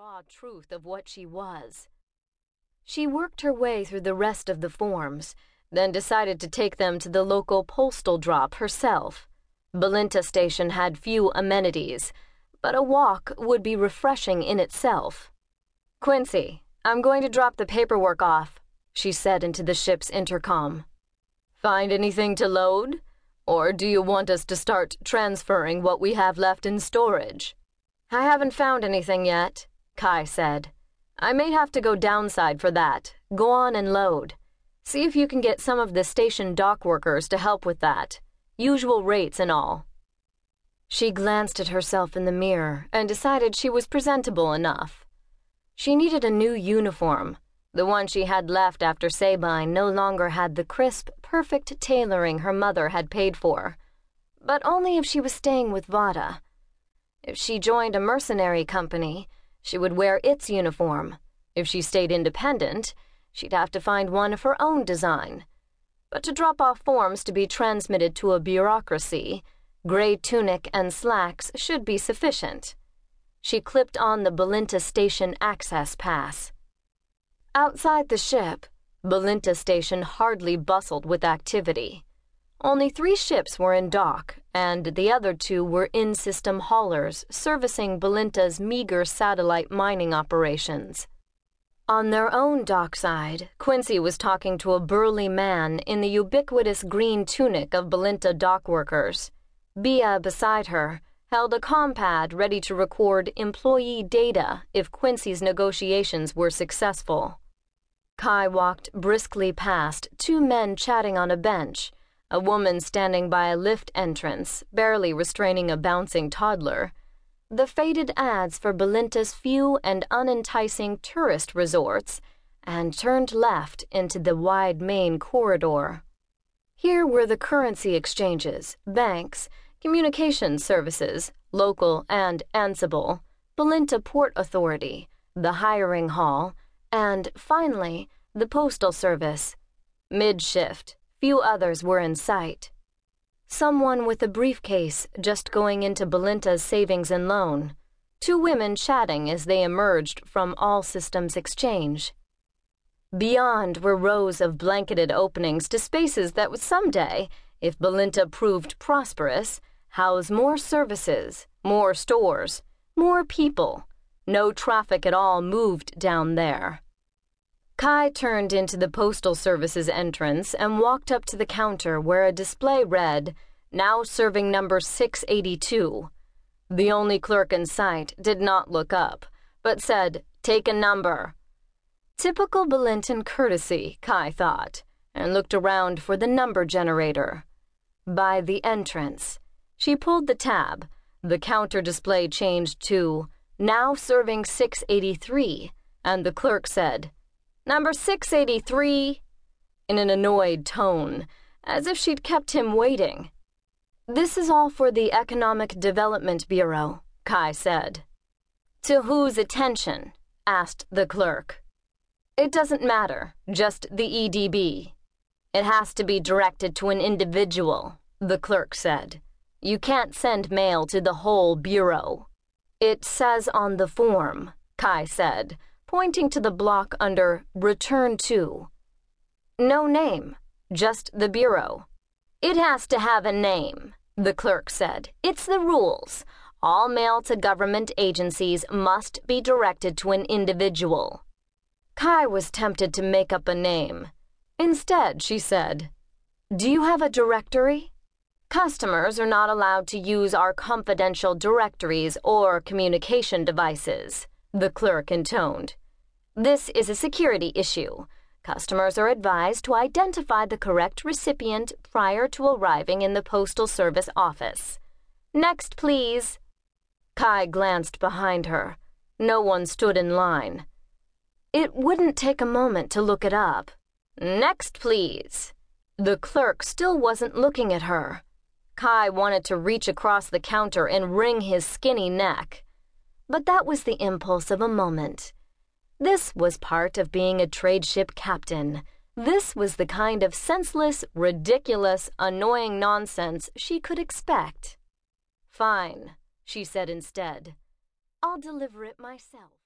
raw truth of what she was. She worked her way through the rest of the forms, then decided to take them to the local postal drop herself. Belinta Station had few amenities, but a walk would be refreshing in itself. Quincy, I'm going to drop the paperwork off, she said into the ship's intercom. Find anything to load? Or do you want us to start transferring what we have left in storage? I haven't found anything yet, Ky said. I may have to go downside for that. Go on and load. See if you can get some of the station dock workers to help with that. Usual rates and all. She glanced at herself in the mirror and decided she was presentable enough. She needed a new uniform. The one she had left after Sabine no longer had the crisp, perfect tailoring her mother had paid for. But only if she was staying with Vatta. If she joined a mercenary company, she would wear its uniform. If she stayed independent, she'd have to find one of her own design. But to drop off forms to be transmitted to a bureaucracy, gray tunic and slacks should be sufficient. She clipped on the Belinta Station access pass. Outside the ship, Belinta Station hardly bustled with activity. Only three ships were in dock, and the other two were in system haulers servicing Belinta's meager satellite mining operations. On their own dockside, Quincy was talking to a burly man in the ubiquitous green tunic of Belinta dock workers. Bia, beside her, held a compad ready to record employee data if Quincy's negotiations were successful. Ky walked briskly past two men chatting on a bench a woman standing by a lift entrance, barely restraining a bouncing toddler, the faded ads for Belinta's few and unenticing tourist resorts, and turned left into the wide main corridor. Here were the currency exchanges, banks, communication services, local and Ansible, Belinta Port Authority, the hiring hall, and, finally, the postal service. Mid shift, Few others were in sight. Someone with a briefcase just going into Belinta's savings and loan. Two women chatting as they emerged from All Systems Exchange. Beyond were rows of blanketed openings to spaces that would someday, if Belinta proved prosperous, house more services, more stores, more people. No traffic at all moved down there. Ky turned into the Postal Service's entrance and walked up to the counter where a display read, Now serving number 682. The only clerk in sight did not look up, but said, Take a number. Typical Belintan courtesy, Ky thought, and looked around for the number generator. By the entrance, she pulled the tab. The counter display changed to, Now serving 683, and the clerk said, Number 683, in an annoyed tone, as if she'd kept him waiting. This is all for the Economic Development Bureau, Ky said. To whose attention? asked the clerk. It doesn't matter, just the EDB. It has to be directed to an individual, the clerk said. You can't send mail to the whole Bureau. It says on the form, Ky said pointing to the block under Return to. No name, just the Bureau. It has to have a name, the clerk said. It's the rules. All mail to government agencies must be directed to an individual. Ky was tempted to make up a name. Instead, she said, Do you have a directory? Customers are not allowed to use our confidential directories or communication devices, the clerk intoned. This is a security issue. Customers are advised to identify the correct recipient prior to arriving in the Postal Service office. Next, please. Ky glanced behind her. No one stood in line. It wouldn't take a moment to look it up. Next, please. The clerk still wasn't looking at her. Ky wanted to reach across the counter and wring his skinny neck. But that was the impulse of a moment. This was part of being a trade ship captain. This was the kind of senseless, ridiculous, annoying nonsense she could expect. Fine, she said instead. I'll deliver it myself.